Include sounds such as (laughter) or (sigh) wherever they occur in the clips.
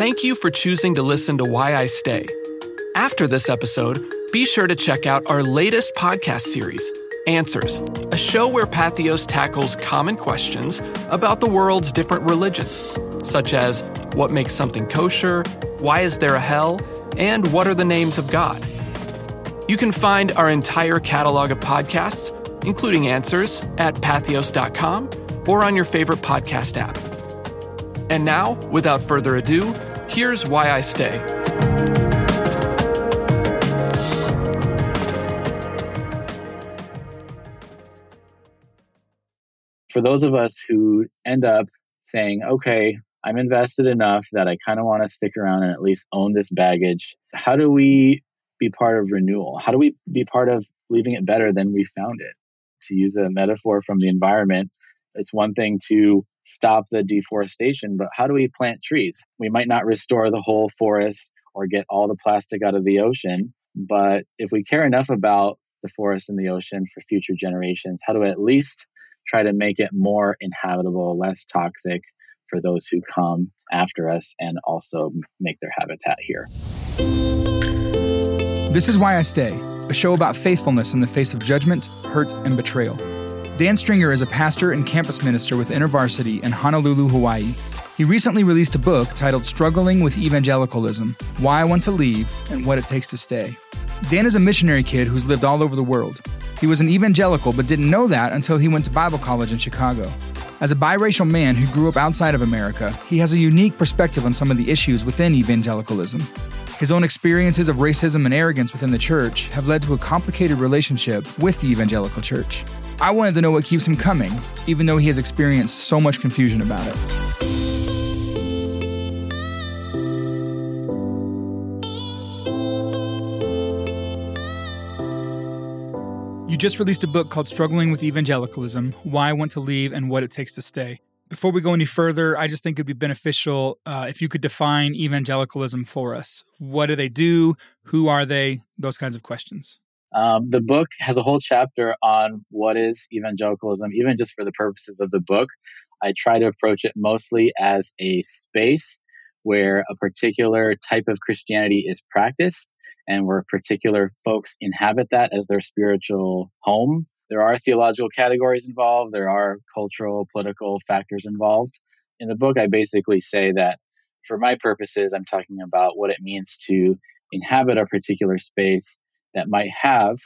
Thank you for choosing to listen to Why I Stay. After this episode, be sure to check out our latest podcast series, Answers, a show where Patheos tackles common questions about the world's different religions, such as what makes something kosher, why is there a hell, and what are the names of God. You can find our entire catalog of podcasts, including Answers, at patheos.com or on your favorite podcast app. And now, without further ado, here's why I stay. For those of us who end up saying, okay, I'm invested enough that I kind of want to stick around and at least own this baggage, how do we be part of renewal? How do we be part of leaving it better than we found it? To use a metaphor from the environment, it's one thing to stop the deforestation, but how do we plant trees? We might not restore the whole forest or get all the plastic out of the ocean, but if we care enough about the forest and the ocean for future generations, how do we at least try to make it more inhabitable, less toxic for those who come after us, and also make their habitat here? This is Why I Stay, a show about faithfulness in the face of judgment, hurt, and betrayal. Dan Stringer is a pastor and campus minister with InterVarsity in Honolulu, Hawaii. He recently released a book titled Struggling with Evangelicalism Why I Want to Leave and What It Takes to Stay. Dan is a missionary kid who's lived all over the world. He was an evangelical but didn't know that until he went to Bible college in Chicago. As a biracial man who grew up outside of America, he has a unique perspective on some of the issues within evangelicalism. His own experiences of racism and arrogance within the church have led to a complicated relationship with the evangelical church. I wanted to know what keeps him coming, even though he has experienced so much confusion about it. You just released a book called Struggling with Evangelicalism Why I Want to Leave and What It Takes to Stay. Before we go any further, I just think it'd be beneficial uh, if you could define evangelicalism for us. What do they do? Who are they? Those kinds of questions. Um, the book has a whole chapter on what is evangelicalism, even just for the purposes of the book. I try to approach it mostly as a space where a particular type of Christianity is practiced and where particular folks inhabit that as their spiritual home. There are theological categories involved, there are cultural, political factors involved. In the book, I basically say that for my purposes, I'm talking about what it means to inhabit a particular space that might have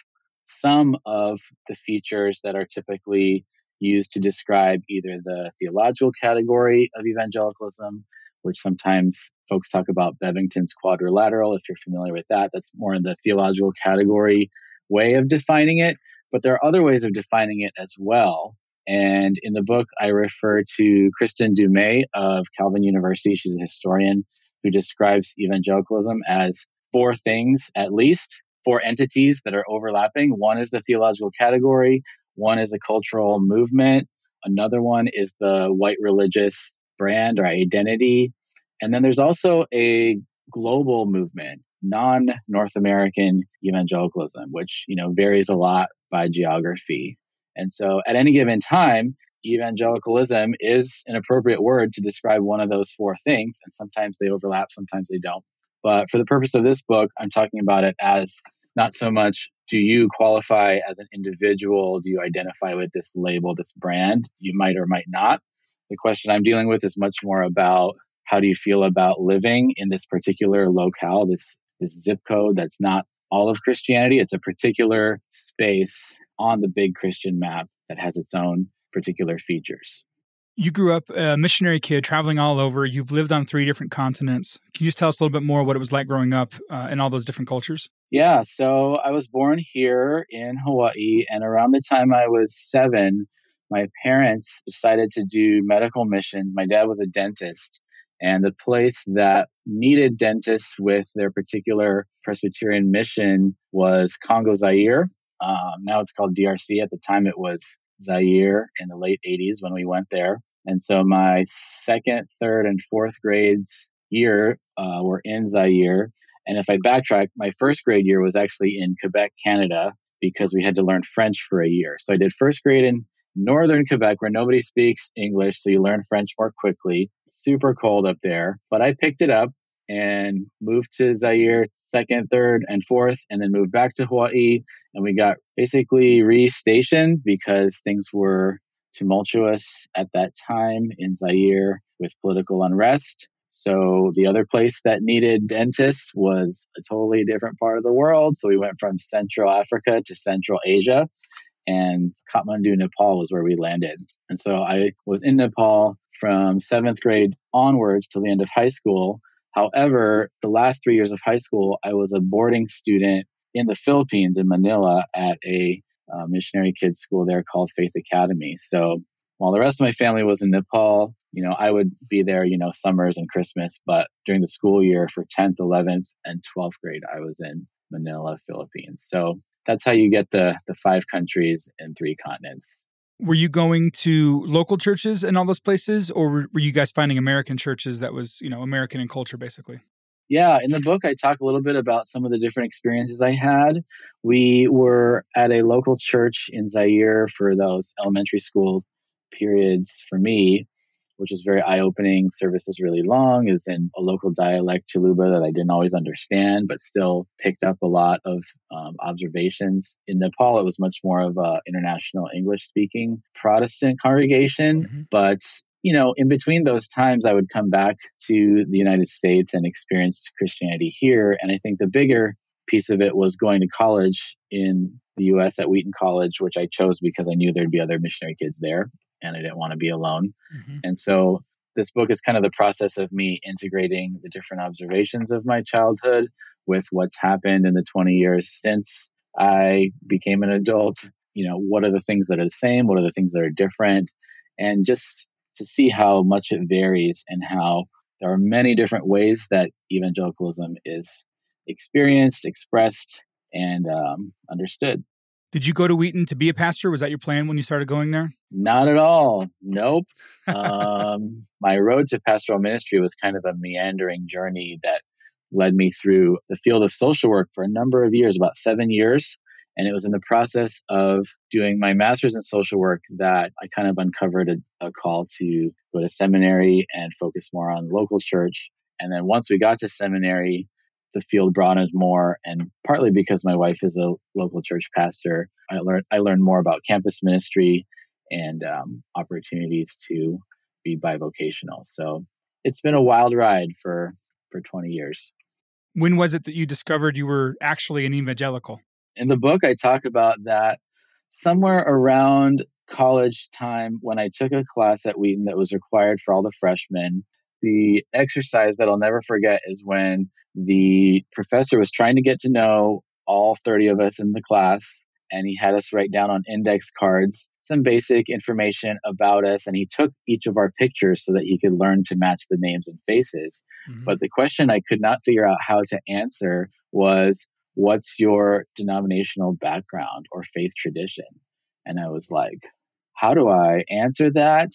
some of the features that are typically used to describe either the theological category of evangelicalism, which sometimes folks talk about Bebbington's quadrilateral. If you're familiar with that, that's more in the theological category way of defining it. But there are other ways of defining it as well. And in the book, I refer to Kristin Du Mez of Calvin University. She's a historian who describes evangelicalism as four things at least four entities that are overlapping. One is the theological category, one is a cultural movement, another one is the white religious brand or identity. And then there's also a global movement, non North American evangelicalism, which you know varies a lot by geography. And so at any given time, evangelicalism is an appropriate word to describe one of those four things. And sometimes they overlap, sometimes they don't. But for the purpose of this book, I'm talking about it as not so much do you qualify as an individual? Do you identify with this label, this brand? You might or might not. The question I'm dealing with is much more about how do you feel about living in this particular locale, this this zip code that's not all of Christianity. It's a particular space on the big Christian map that has its own particular features. You grew up a missionary kid traveling all over. You've lived on three different continents. Can you just tell us a little bit more what it was like growing up uh, in all those different cultures? Yeah, so I was born here in Hawaii, and around the time I was seven, my parents decided to do medical missions. My dad was a dentist, and the place that needed dentists with their particular Presbyterian mission was Congo Zaire. Um, now it's called DRC. At the time, it was Zaire in the late 80s when we went there. And so my second, third, and fourth grades year uh, were in Zaire. And if I backtrack, my first grade year was actually in Quebec, Canada, because we had to learn French for a year. So I did first grade in northern Quebec where nobody speaks English, so you learn French more quickly. Super cold up there, but I picked it up and moved to Zaire second, third, and fourth, and then moved back to Hawaii. And we got basically restationed because things were tumultuous at that time in Zaire with political unrest. So the other place that needed dentists was a totally different part of the world. So we went from Central Africa to Central Asia, and Kathmandu, Nepal was where we landed. And so I was in Nepal from seventh grade onwards to the end of high school. However, the last three years of high school, I was a boarding student in the Philippines, in Manila, at a uh, missionary kids school there called Faith Academy. So while the rest of my family was in Nepal, you know, I would be there, you know, summers and Christmas. But during the school year for 10th, 11th, and 12th grade, I was in Manila, Philippines. So that's how you get the the five countries and three continents. Were you going to local churches in all those places, or were you guys finding American churches that was, you know, American in culture, basically? Yeah, in the book, I talk a little bit about some of the different experiences I had. We were at a local church in Zaire for those elementary school periods for me, which was very eye opening. Service is really long, is in a local dialect, Tshiluba, that I didn't always understand, but still picked up a lot of um, observations. In Nepal, it was much more of a international English speaking Protestant congregation, mm-hmm. but you know, in between those times, I would come back to the United States and experience Christianity here. And I think the bigger piece of it was going to college in the US at Wheaton College, which I chose because I knew there'd be other missionary kids there and I didn't want to be alone. Mm-hmm. And so this book is kind of the process of me integrating the different observations of my childhood with what's happened in the 20 years since I became an adult. You know, what are the things that are the same? What are the things that are different? And just to see how much it varies and how there are many different ways that evangelicalism is experienced, expressed, and um, understood. Did you go to Wheaton to be a pastor? Was that your plan when you started going there? Not at all. Nope. (laughs) um, my road to pastoral ministry was kind of a meandering journey that led me through the field of social work for a number of years, about seven years. And it was in the process of doing my master's in social work that I kind of uncovered a, a call to go to seminary and focus more on local church. And then once we got to seminary, the field broadened more. And partly because my wife is a local church pastor, I learned I learned more about campus ministry and um, opportunities to be bivocational. So it's been a wild ride for for 20 years. When was it that you discovered you were actually an evangelical? In the book, I talk about that somewhere around college time when I took a class at Wheaton that was required for all the freshmen. The exercise that I'll never forget is when the professor was trying to get to know all 30 of us in the class and he had us write down on index cards some basic information about us and he took each of our pictures so that he could learn to match the names and faces mm-hmm. but the question i could not figure out how to answer was what's your denominational background or faith tradition? And I was like, how do I answer that?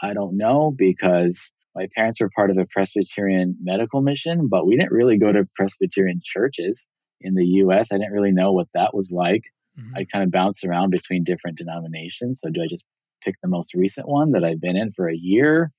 I don't know because my parents were part of a Presbyterian medical mission, but we didn't really go to Presbyterian churches in the US. I didn't really know what that was like. Mm-hmm. I kind of bounced around between different denominations. So, do I just pick the most recent one that I've been in for a year?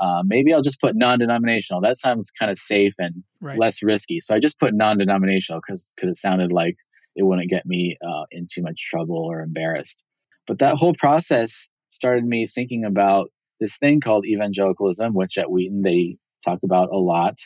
Uh, maybe I'll just put non-denominational. That sounds kind of safe and right. less risky. So I just put non-denominational because because it sounded like it wouldn't get me uh, in too much trouble or embarrassed. But that whole process started me thinking about this thing called evangelicalism, which at Wheaton they talk about a lot.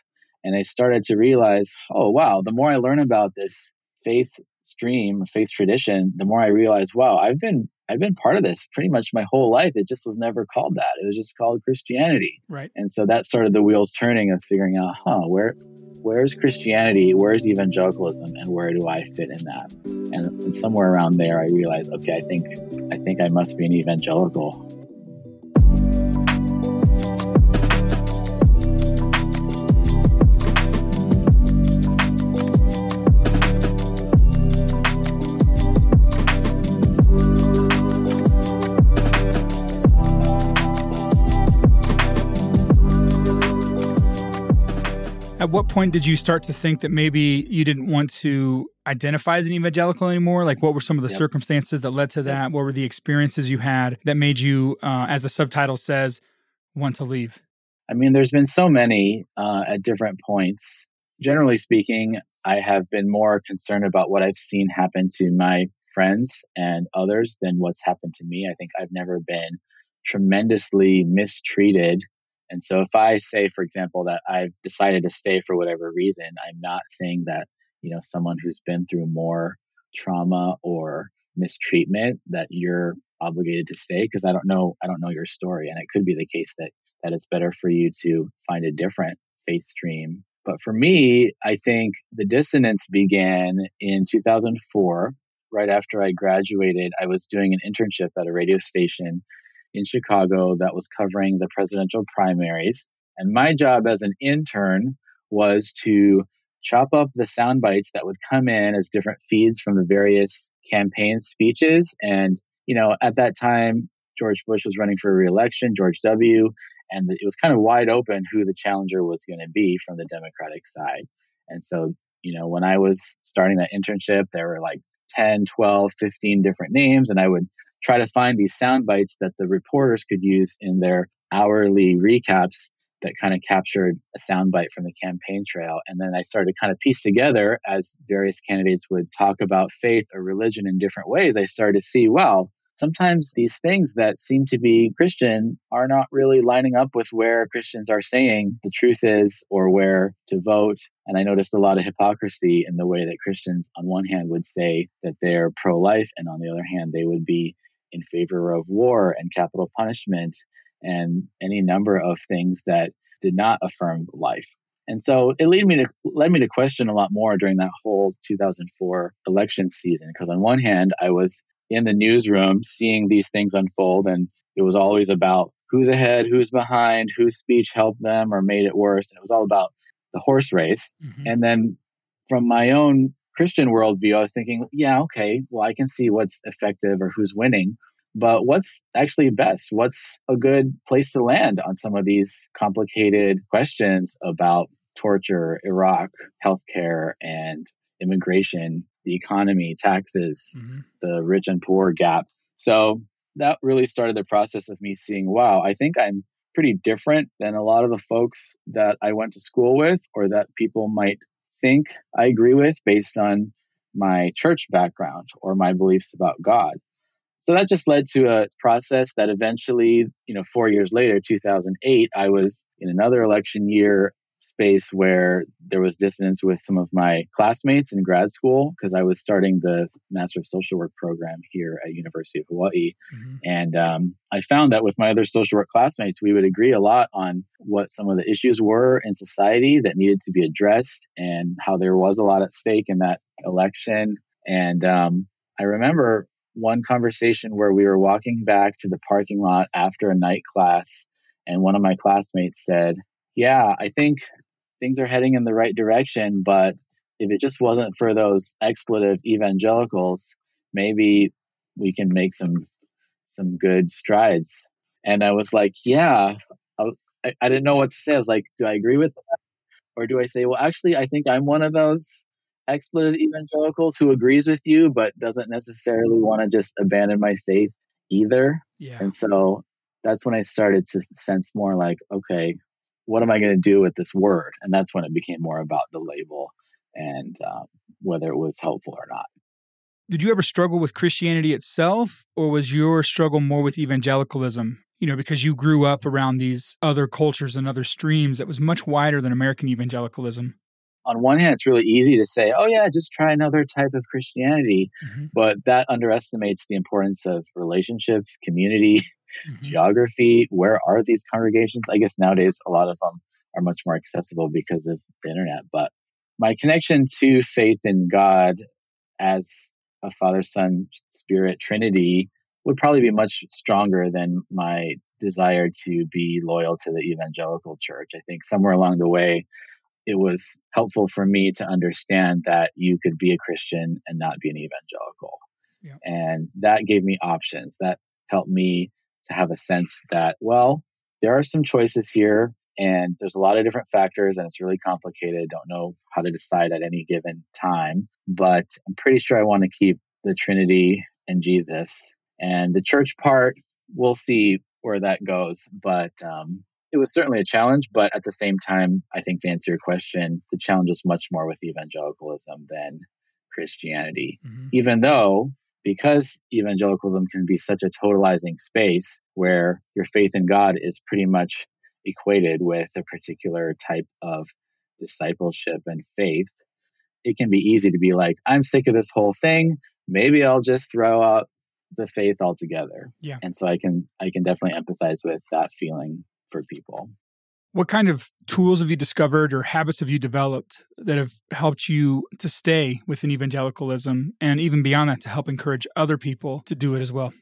And I started to realize, oh wow, the more I learn about this faith stream, faith tradition, the more I realize, wow, I've been I've been part of this pretty much my whole life. It just was never called that. It was just called Christianity. Right. And so that started the wheels turning of figuring out, huh, where where's Christianity, where's evangelicalism, and where do I fit in that? And, and somewhere around there I realized, okay, I think I think I must be an evangelical At what point did you start to think that maybe you didn't want to identify as an evangelical anymore? Like, what were some of the yep. circumstances that led to that? Yep. What were the experiences you had that made you, uh, as the subtitle says, want to leave? I mean, there's been so many uh, at different points. Generally speaking, I have been more concerned about what I've seen happen to my friends and others than what's happened to me. I think I've never been tremendously mistreated. And so if I say, for example, that I've decided to stay for whatever reason, I'm not saying that, you know, someone who's been through more trauma or mistreatment that you're obligated to stay because I don't know I don't know your story and it could be the case that that it's better for you to find a different faith stream. But for me, I think the dissonance began in 2004 right after I graduated. I was doing an internship at a radio station in Chicago that was covering the presidential primaries. And my job as an intern was to chop up the sound bites that would come in as different feeds from the various campaign speeches. And, you know, at that time, George Bush was running for reelection, George W., and it was kind of wide open who the challenger was going to be from the Democratic side. And so, you know, when I was starting that internship, there were like 10, 12, 15 different names, and I would try to find these sound bites that the reporters could use in their hourly recaps that kind of captured a soundbite from the campaign trail. And then I started to kind of piece together as various candidates would talk about faith or religion in different ways. I started to see, well, sometimes these things that seem to be Christian are not really lining up with where Christians are saying the truth is or where to vote. And I noticed a lot of hypocrisy in the way that Christians, on one hand, would say that they're pro life, and on the other hand, they would be in favor of war and capital punishment and any number of things that did not affirm life. And so it led me to led me to question a lot more during that whole 2004 election season because on one hand I was in the newsroom seeing these things unfold and it was always about who's ahead, who's behind, whose speech helped them or made it worse. And it was all about the horse race. Mm-hmm. And then from my own Christian worldview, I was thinking, yeah, okay, well, I can see what's effective or who's winning. But what's actually best? What's a good place to land on some of these complicated questions about torture, Iraq, healthcare, and immigration, the economy, taxes, mm-hmm. the rich and poor gap? So that really started the process of me seeing, wow, I think I'm pretty different than a lot of the folks that I went to school with or that people might think I agree with based on my church background or my beliefs about God. So that just led to a process that eventually, you know, four years later, 2008, I was in another election year space where there was dissonance with some of my classmates in grad school because I was starting the Master of Social Work program here at University of Hawaii, mm-hmm. and um, I found that with my other social work classmates, we would agree a lot on what some of the issues were in society that needed to be addressed, and how there was a lot at stake in that election. And um, I remember one conversation where we were walking back to the parking lot after a night class, and one of my classmates said, Yeah, I think things are heading in the right direction, but if it just wasn't for those expletive evangelicals, maybe we can make some some good strides. And I was like, yeah, I, I didn't know what to say. I was like, do I agree with that? Or do I say, well, actually, I think I'm one of those expletive evangelicals who agrees with you but doesn't necessarily want to just abandon my faith either. Yeah. And so that's when I started to sense more like, okay, what am I going to do with this word? And that's when it became more about the label and um, whether it was helpful or not. Did you ever struggle with Christianity itself, or was your struggle more with evangelicalism? You know, because you grew up around these other cultures and other streams that was much wider than American evangelicalism on one hand, it's really easy to say, oh, yeah, just try another type of Christianity. Mm-hmm. But that underestimates the importance of relationships, community, mm-hmm. geography. Where are these congregations? I guess nowadays, a lot of them are much more accessible because of the internet. But my connection to faith in God as a Father, Son, Spirit Trinity would probably be much stronger than my desire to be loyal to the evangelical church. I think somewhere along the way, it was helpful for me to understand that you could be a Christian and not be an evangelical. Yeah. And that gave me options. That helped me to have a sense that, well, there are some choices here and there's a lot of different factors and it's really complicated. Don't know how to decide at any given time, but I'm pretty sure I want to keep the Trinity and Jesus. And the church part, we'll see where that goes. But um, it was certainly a challenge, but at the same time, I think to answer your question, the challenge is much more with evangelicalism than Christianity. Mm-hmm. Even though, because evangelicalism can be such a totalizing space where your faith in God is pretty much equated with a particular type of discipleship and faith, it can be easy to be like, I'm sick of this whole thing. Maybe I'll just throw out the faith altogether. Yeah. And so I can I can definitely empathize with that feeling for people. What kind of tools have you discovered or habits have you developed that have helped you to stay within evangelicalism and even beyond that to help encourage other people to do it as well?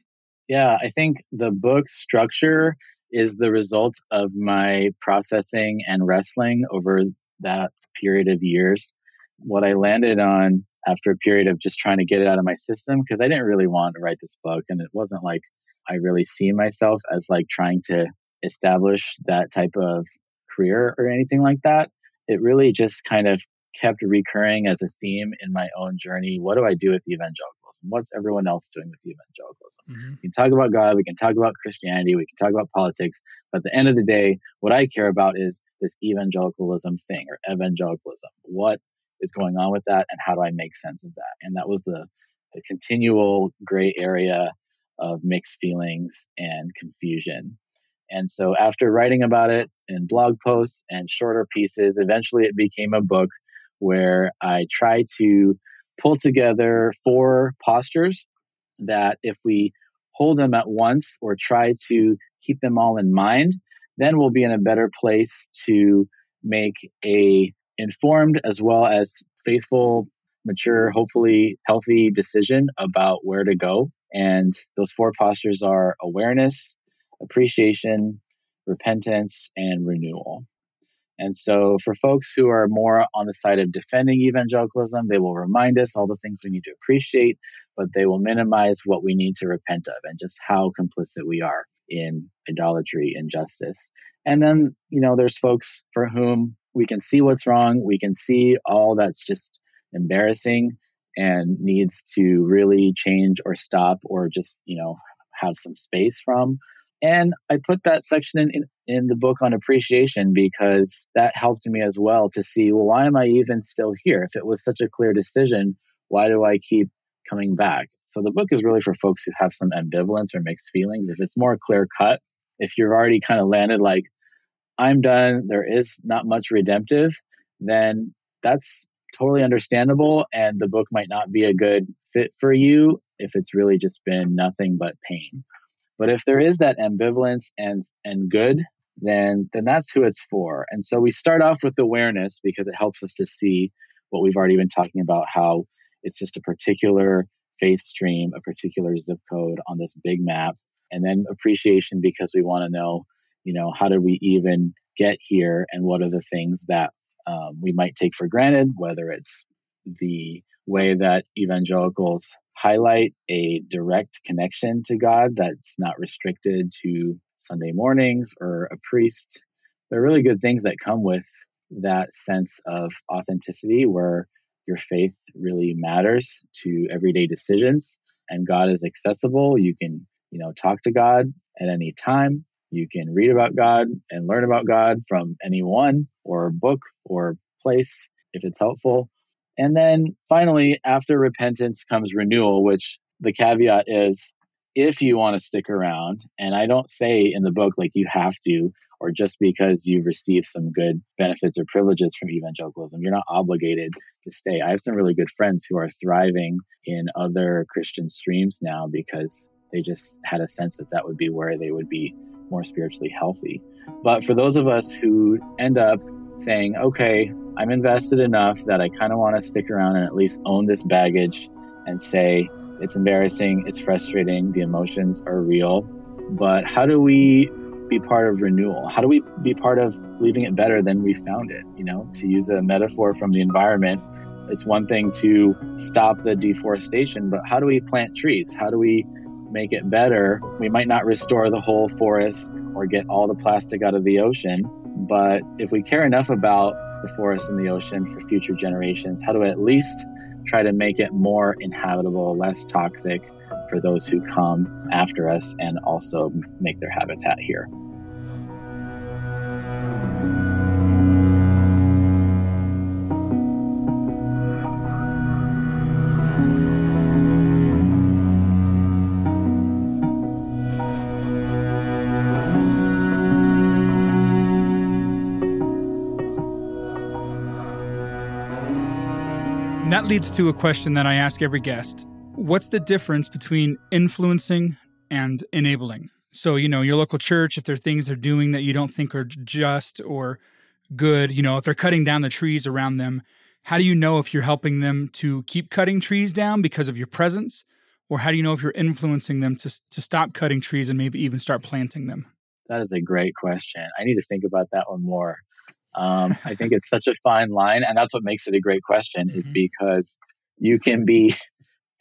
Yeah, I think the book structure is the result of my processing and wrestling over that period of years. What I landed on after a period of just trying to get it out of my system, because I didn't really want to write this book, and it wasn't like I really see myself as like trying to establish that type of career or anything like that. It really just kind of kept recurring as a theme in my own journey. What do I do with evangelicalism? What's everyone else doing with evangelicalism? Mm-hmm. We can talk about God, we can talk about Christianity, we can talk about politics, but at the end of the day, what I care about is this evangelicalism thing or evangelicalism. What is going on with that and how do I make sense of that? And that was the the continual gray area of mixed feelings and confusion and so after writing about it in blog posts and shorter pieces, eventually it became a book where I try to pull together four postures that if we hold them at once or try to keep them all in mind, then we'll be in a better place to make a informed as well as faithful, mature, hopefully healthy decision about where to go. And those four postures are awareness, appreciation, repentance, and renewal. And so, for folks who are more on the side of defending evangelicalism, they will remind us all the things we need to appreciate, but they will minimize what we need to repent of and just how complicit we are in idolatry, injustice. And then, you know, there's folks for whom we can see what's wrong, we can see all that's just embarrassing and needs to really change or stop or just, you know, have some space from. And I put that section in, in, in, the book on appreciation because that helped me as well to see, well, why am I even still here? If it was such a clear decision, why do I keep coming back? So the book is really for folks who have some ambivalence or mixed feelings. If it's more clear cut, if you're already kind of landed like, I'm done, there is not much redemptive, then that's totally understandable. And the book might not be a good fit for you if it's really just been nothing but pain. But if there is that ambivalence and and good, then then that's who it's for. And so we start off with awareness because it helps us to see what we've already been talking about how it's just a particular faith stream, a particular zip code on this big map. And then appreciation because we want to know, you know, how did we even get here and what are the things that um, we might take for granted, whether it's the way that evangelicals highlight a direct connection to God that's not restricted to Sunday mornings or a priest. There are really good things that come with that sense of authenticity where your faith really matters to everyday decisions and God is accessible. You can, you know, talk to God at any time. You can read about God and learn about God from anyone or book or place if it's helpful. And then finally, after repentance comes renewal, which the caveat is if you want to stick around, and I don't say in the book like you have to, or just because you've received some good benefits or privileges from evangelicalism, you're not obligated to stay. I have some really good friends who are thriving in other Christian streams now because they just had a sense that that would be where they would be more spiritually healthy. But for those of us who end up saying, okay, I'm invested enough that I kind of want to stick around and at least own this baggage and say, it's embarrassing, it's frustrating, the emotions are real. But how do we be part of renewal? How do we be part of leaving it better than we found it? You know, to use a metaphor from the environment, it's one thing to stop the deforestation, but how do we plant trees? How do we make it better? We might not restore the whole forest or get all the plastic out of the ocean, but if we care enough about the forest and the ocean for future generations, how do we at least try to make it more inhabitable, less toxic for those who come after us, and also make their habitat here? Leads to a question that I ask every guest What's the difference between influencing and enabling? So, you know, your local church, if there are things they're doing that you don't think are just or good, you know, if they're cutting down the trees around them, how do you know if you're helping them to keep cutting trees down because of your presence? Or how do you know if you're influencing them to, to stop cutting trees and maybe even start planting them? That is a great question. I need to think about that one more. Um, I think it's such a fine line, and that's what makes it a great question, mm-hmm. is because you can be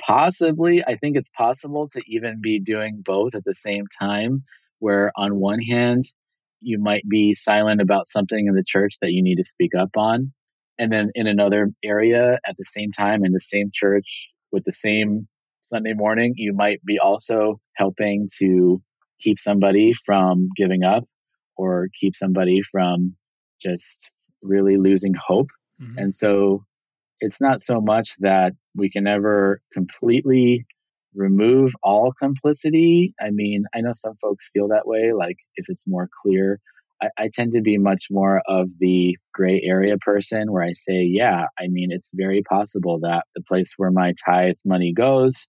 possibly, I think it's possible to even be doing both at the same time, where on one hand, you might be silent about something in the church that you need to speak up on. And then in another area at the same time in the same church with the same Sunday morning, you might be also helping to keep somebody from giving up or keep somebody from just really losing hope. Mm-hmm. And so it's not so much that we can ever completely remove all complicity. I mean, I know some folks feel that way, like if it's more clear. I, I, tend to be much more of the gray area person where I say, yeah, I mean, it's very possible that the place where my tithe money goes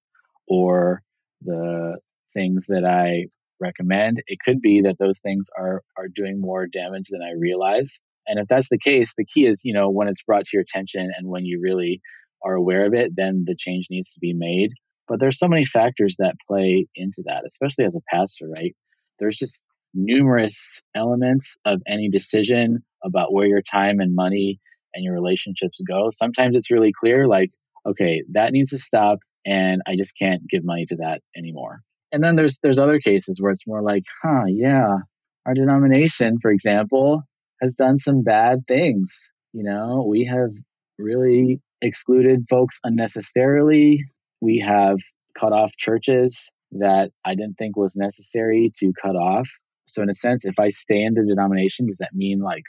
or the things that I recommend, it could be that those things are, are doing more damage than I realize. And if that's the case, the key is, you know, when it's brought to your attention and when you really are aware of it, then the change needs to be made. But there's so many factors that play into that, especially as a pastor, right? There's just numerous elements of any decision about where your time and money and your relationships go. Sometimes it's really clear, like, okay, that needs to stop, and I just can't give money to that anymore. And then there's there's other cases where it's more like, huh, yeah, our denomination, for example, has done some bad things. You know, we have really excluded folks unnecessarily. We have cut off churches that I didn't think was necessary to cut off. So, in a sense, if I stay in the denomination, does that mean like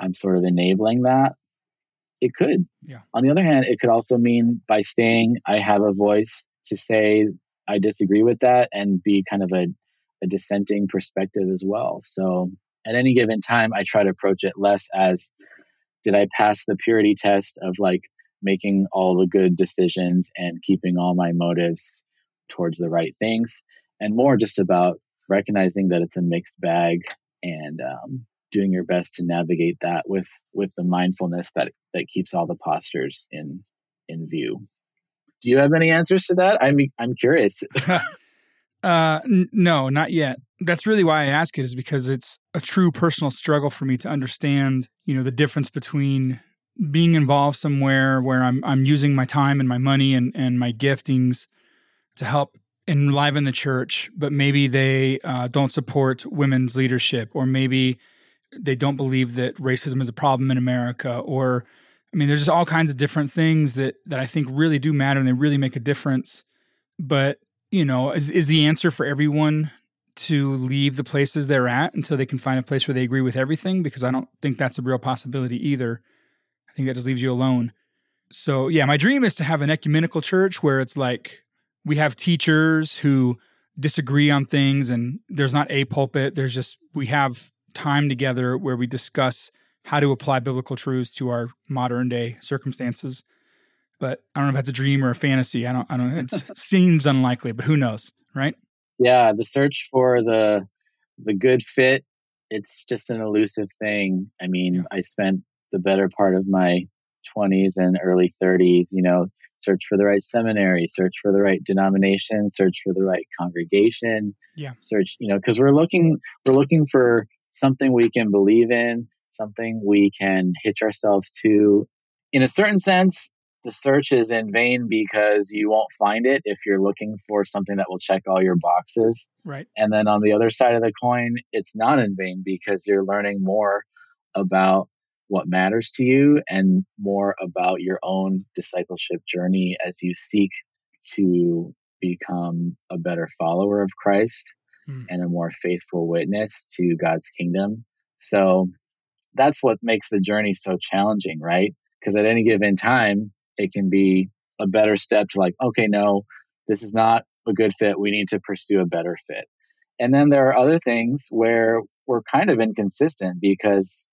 I'm sort of enabling that? It could. Yeah. On the other hand, it could also mean by staying, I have a voice to say I disagree with that and be kind of a, a dissenting perspective as well. So, at any given time, I try to approach it less as did I pass the purity test of like making all the good decisions and keeping all my motives towards the right things, and more just about recognizing that it's a mixed bag and um, doing your best to navigate that with with the mindfulness that that keeps all the postures in in view. Do you have any answers to that? I'm I'm curious. (laughs) (laughs) uh, n- no, not yet that's really why I ask it is because it's a true personal struggle for me to understand, you know, the difference between being involved somewhere where I'm I'm using my time and my money and and my giftings to help enliven the church, but maybe they uh, don't support women's leadership, or maybe they don't believe that racism is a problem in America, or I mean, there's just all kinds of different things that that I think really do matter and they really make a difference. But you know, is is the answer for everyone to leave the places they're at until they can find a place where they agree with everything because I don't think that's a real possibility either. I think that just leaves you alone. So, yeah, my dream is to have an ecumenical church where it's like we have teachers who disagree on things and there's not a pulpit, there's just we have time together where we discuss how to apply biblical truths to our modern day circumstances. But I don't know if that's a dream or a fantasy. I don't I don't it (laughs) seems unlikely, but who knows, right? yeah the search for the the good fit it's just an elusive thing i mean yeah. i spent the better part of my 20s and early 30s you know search for the right seminary search for the right denomination search for the right congregation yeah search you know because we're looking we're looking for something we can believe in something we can hitch ourselves to in a certain sense the search is in vain because you won't find it if you're looking for something that will check all your boxes. Right. And then on the other side of the coin, it's not in vain because you're learning more about what matters to you and more about your own discipleship journey as you seek to become a better follower of Christ mm. and a more faithful witness to God's kingdom. So that's what makes the journey so challenging, right? Because at any given time, it can be a better step to like, okay, no, this is not a good fit. We need to pursue a better fit. And then there are other things where we're kind of inconsistent because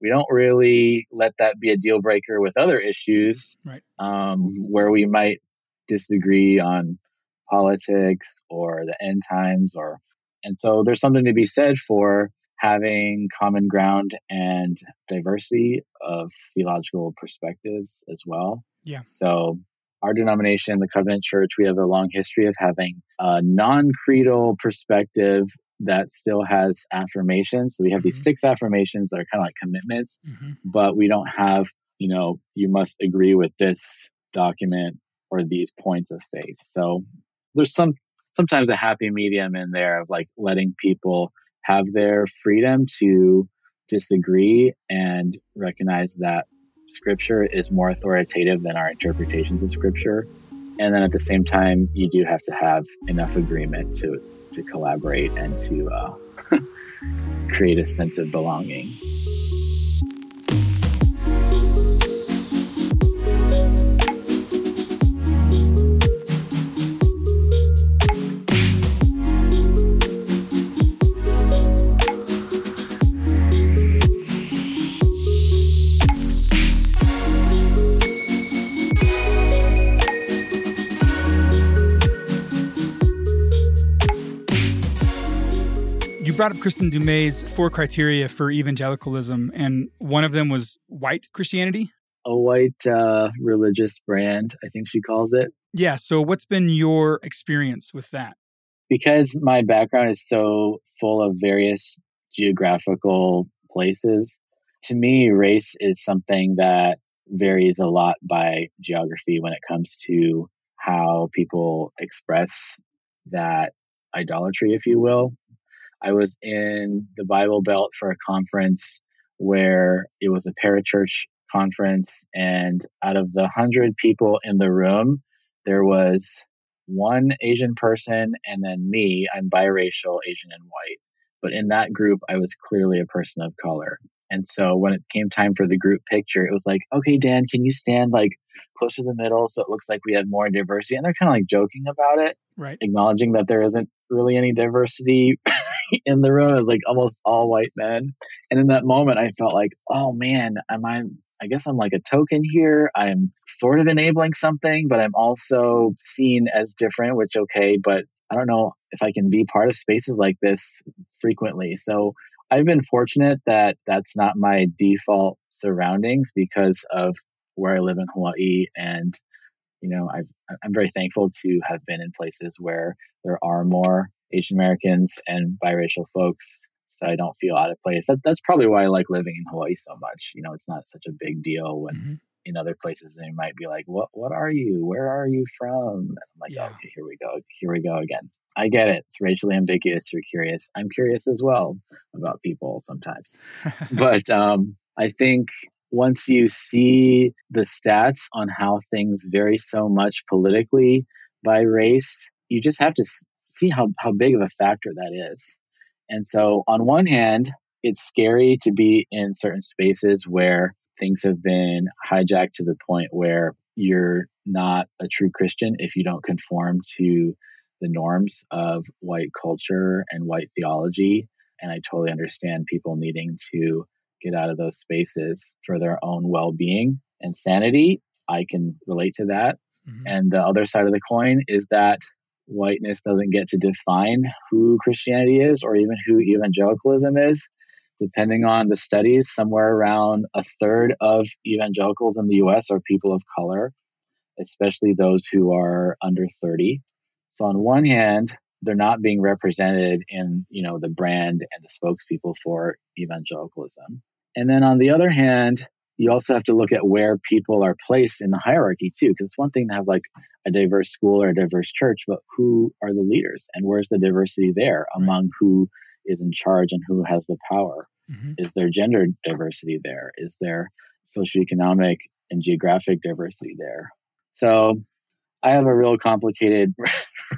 we don't really let that be a deal breaker with other issues right. um, where we might disagree on politics or the end times or and so there's something to be said for having common ground and diversity of theological perspectives as well. Yeah. So our denomination, the Covenant Church, we have a long history of having a non-creedal perspective that still has affirmations. So we have mm-hmm. these six affirmations that are kind of like commitments, mm-hmm. but we don't have, you know, you must agree with this document or these points of faith. So there's some sometimes a happy medium in there of like letting people have their freedom to disagree and recognize that scripture is more authoritative than our interpretations of scripture. And then at the same time, you do have to have enough agreement to, to collaborate and to uh, (laughs) create a sense of belonging. Brought up Kristin Du four criteria for evangelicalism, and one of them was white Christianity. A white uh, religious brand, I think she calls it. Yeah. So, what's been your experience with that? Because my background is so full of various geographical places, to me, race is something that varies a lot by geography when it comes to how people express that idolatry, if you will. I was in the Bible Belt for a conference where it was a parachurch conference, and out of the hundred people in the room, there was one Asian person and then me. I'm biracial, Asian and white. But in that group, I was clearly a person of color. And so when it came time for the group picture, it was like, okay, Dan, can you stand like close to the middle so it looks like we have more diversity? And they're kind of like joking about it, right? Acknowledging that there isn't really any diversity (laughs) in the room. It was like almost all white men. And in that moment, I felt like, oh man, am I? I guess I'm like a token here. I'm sort of enabling something, but I'm also seen as different, which okay, but I don't know if I can be part of spaces like this frequently. So I've been fortunate that that's not my default surroundings because of where I live in Hawaii and you know I've, i'm very thankful to have been in places where there are more Asian Americans and biracial folks, so I don't feel out of place. That, that's probably why I like living in Hawaii so much. You know, it's not such a big deal when mm-hmm. in other places they might be like, "What? What are you? Where are you from?" And I'm like, yeah. "Okay, here we go. Here we go again." I get it. It's racially ambiguous. You're curious. I'm curious as well about people sometimes, (laughs) but um, I think once you see the stats on how things vary so much politically by race, you just have to see how, how big of a factor that is. And so, on one hand, it's scary to be in certain spaces where things have been hijacked to the point where you're not a true Christian if you don't conform to the norms of white culture and white theology. And I totally understand people needing to get out of those spaces for their own well being and sanity. I can relate to that. Mm-hmm. And the other side of the coin is that whiteness doesn't get to define who Christianity is or even who evangelicalism is. Depending on the studies, somewhere around a third of evangelicals in the US are people of color, especially those who are under 30. So on one hand, they're not being represented in, you know, the brand and the spokespeople for evangelicalism. And then on the other hand, you also have to look at where people are placed in the hierarchy too because it's one thing to have like a diverse school or a diverse church but who are the leaders? And where's the diversity there right. among who is in charge and who has the power? Mm-hmm. is there gender diversity there? Is there socioeconomic and geographic diversity there? So i have a real complicated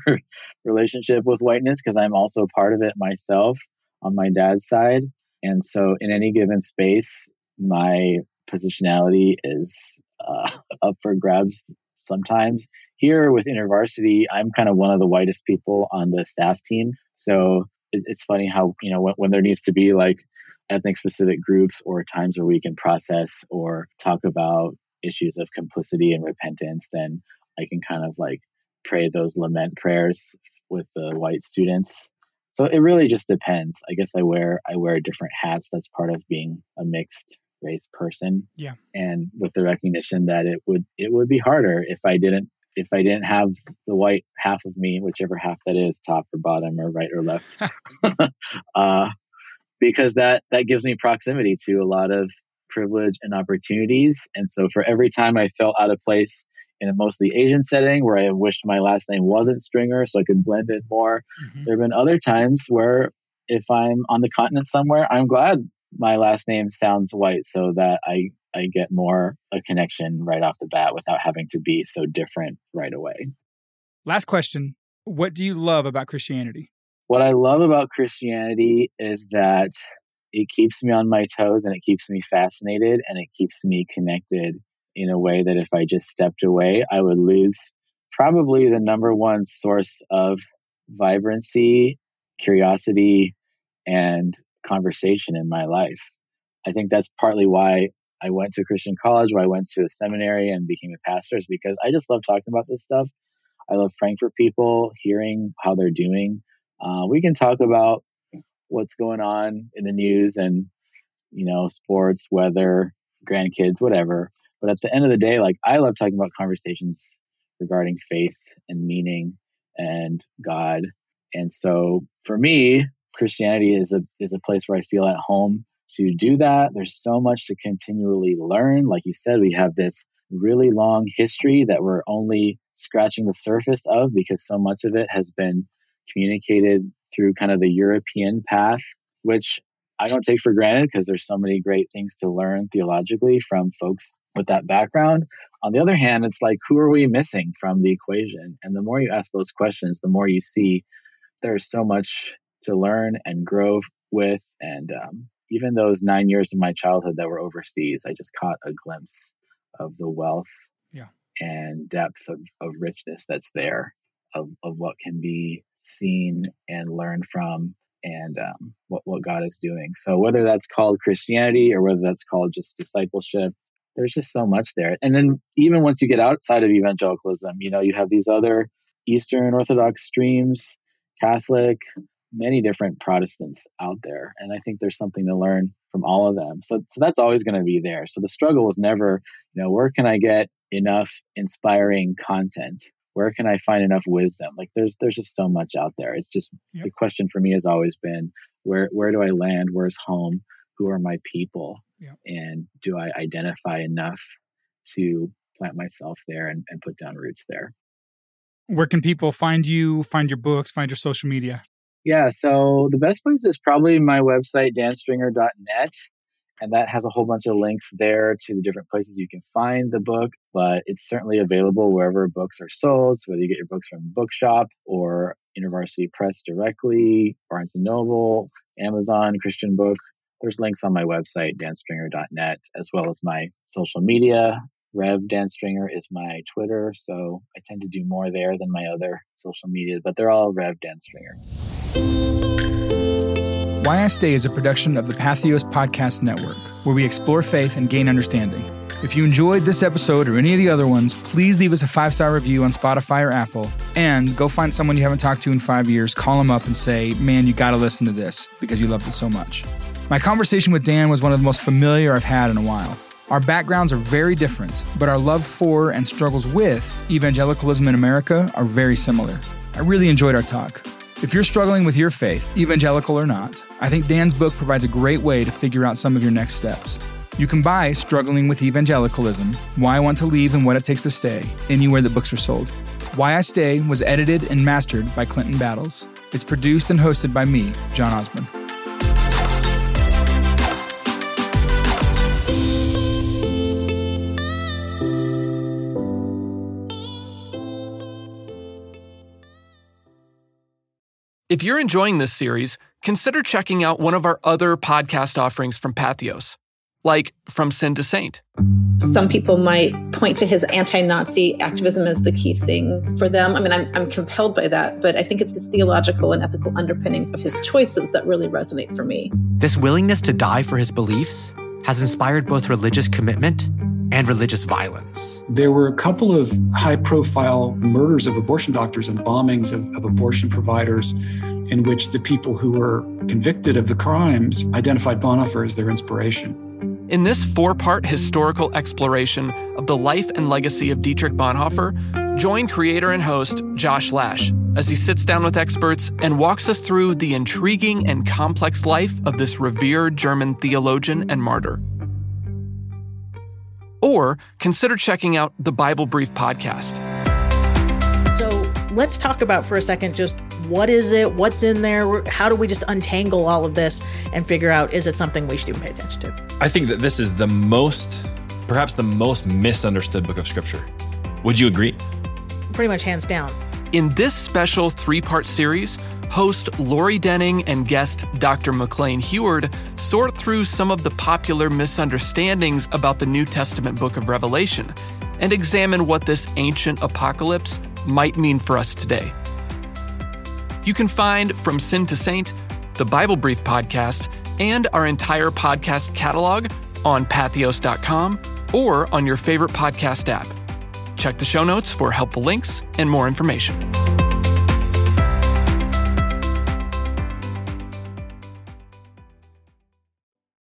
(laughs) relationship with whiteness because i'm also part of it myself on my dad's side and so in any given space my positionality is uh, (laughs) up for grabs sometimes. Here with InterVarsity, I'm kind of one of the whitest people on the staff team. So it's funny how, you know, when, when, there needs to be like ethnic specific groups or times where we can process or talk about issues of complicity and repentance, then I can kind of like pray those lament prayers with the white students. So it really just depends. I guess I wear I wear different hats. That's part of being a mixed race person. Yeah. And with the recognition that it would it would be harder if I didn't if I didn't have the white half of me, whichever half that is, top or bottom or right or left, (laughs) (laughs) uh, because that that gives me proximity to a lot of privilege and opportunities. And so for every time I felt out of place in a mostly Asian setting where I wished my last name wasn't Stringer so I could blend in more, mm-hmm. there have been other times where if I'm on the continent somewhere, I'm glad my last name sounds white so that I I get more a connection right off the bat without having to be so different right away. Last question. What do you love about Christianity? What I love about Christianity is that it keeps me on my toes and it keeps me fascinated and it keeps me connected in a way that if I just stepped away, I would lose probably the number one source of vibrancy, curiosity, and conversation in my life. I think that's partly why I went to Christian college, why I went to a seminary and became a pastor, is because I just love talking about this stuff. I love praying for people, hearing how they're doing. Uh, we can talk about what's going on in the news and, you know, sports, weather, grandkids, whatever. But at the end of the day, like I love talking about conversations regarding faith and meaning and God. And so for me, Christianity is a is a place where I feel at home to do that. There's so much to continually learn. Like you said, we have this really long history that we're only scratching the surface of because so much of it has been communicated through kind of the European path, which I don't take for granted because there's so many great things to learn theologically from folks with that background. On the other hand, it's like, who are we missing from the equation? And the more you ask those questions, the more you see there's so much to learn and grow with. And um, even those nine years of my childhood that were overseas, I just caught a glimpse of the wealth yeah. and depth of, of richness that's there, of, of what can be seen and learned from and um, what, what God is doing. So whether that's called Christianity or whether that's called just discipleship, there's just so much there. And then even once you get outside of evangelicalism, you know, you have these other Eastern Orthodox streams, Catholic, many different Protestants out there. And I think there's something to learn from all of them. So, so that's always going to be there. So the struggle is never, you know, where can I get enough inspiring content? Where can I find enough wisdom? Like there's there's just so much out there. It's just yep. the question for me has always been where where do I land? Where's home? Who are my people? Yep. And do I identify enough to plant myself there and, and put down roots there? Where can people find you, find your books, find your social media? Yeah, so the best place is probably my website, danstringer.net. And that has a whole bunch of links there to the different places you can find the book, but it's certainly available wherever books are sold. So whether you get your books from bookshop or InterVarsity Press directly, Barnes and Noble, Amazon, Christian Book, there's links on my website, danstringer.net, as well as my social media. Rev Dan Stringer is my Twitter, so I tend to do more there than my other social media, but they're all Rev Dan Stringer. Why I Stay is a production of the Patheos Podcast Network, where we explore faith and gain understanding. If you enjoyed this episode or any of the other ones, please leave us a five star review on Spotify or Apple. And go find someone you haven't talked to in five years, call them up and say, Man, you got to listen to this because you loved it so much. My conversation with Dan was one of the most familiar I've had in a while. Our backgrounds are very different, but our love for and struggles with evangelicalism in America are very similar. I really enjoyed our talk. If you're struggling with your faith, evangelical or not, I think Dan's book provides a great way to figure out some of your next steps. You can buy Struggling with Evangelicalism Why I Want to Leave and What It Takes to Stay anywhere that books are sold. Why I Stay was edited and mastered by Clinton Battles. It's produced and hosted by me, John Osborne. If you're enjoying this series, consider checking out one of our other podcast offerings from Patheos, like From Sin to Saint. Some people might point to his anti Nazi activism as the key thing for them. I mean, I'm, I'm compelled by that, but I think it's his theological and ethical underpinnings of his choices that really resonate for me. This willingness to die for his beliefs has inspired both religious commitment and religious violence. There were a couple of high profile murders of abortion doctors and bombings of, of, abortion providers in which the people who were convicted of the crimes identified Bonhoeffer as their inspiration. In this four part historical exploration of the life and legacy of Dietrich Bonhoeffer, join creator and host Josh Lash as he sits down with experts and walks us through the intriguing and complex life of this revered German theologian and martyr. Or consider checking out the Bible Brief podcast. So let's talk about for a second just what is it? What's in there? How do we just untangle all of this and figure out is it something we should even pay attention to? I think that this is the most, perhaps the most misunderstood book of Scripture. Would you agree? Pretty much hands down. In this special three part series, host Lori Denning and guest Dr. McLean Heward sort through some of the popular misunderstandings about the New Testament book of Revelation and examine what this ancient apocalypse might mean for us today. You can find From Sin to Saint, the Bible Brief podcast, and our entire podcast catalog on patheos.com or on your favorite podcast app. Check the show notes for helpful links and more information.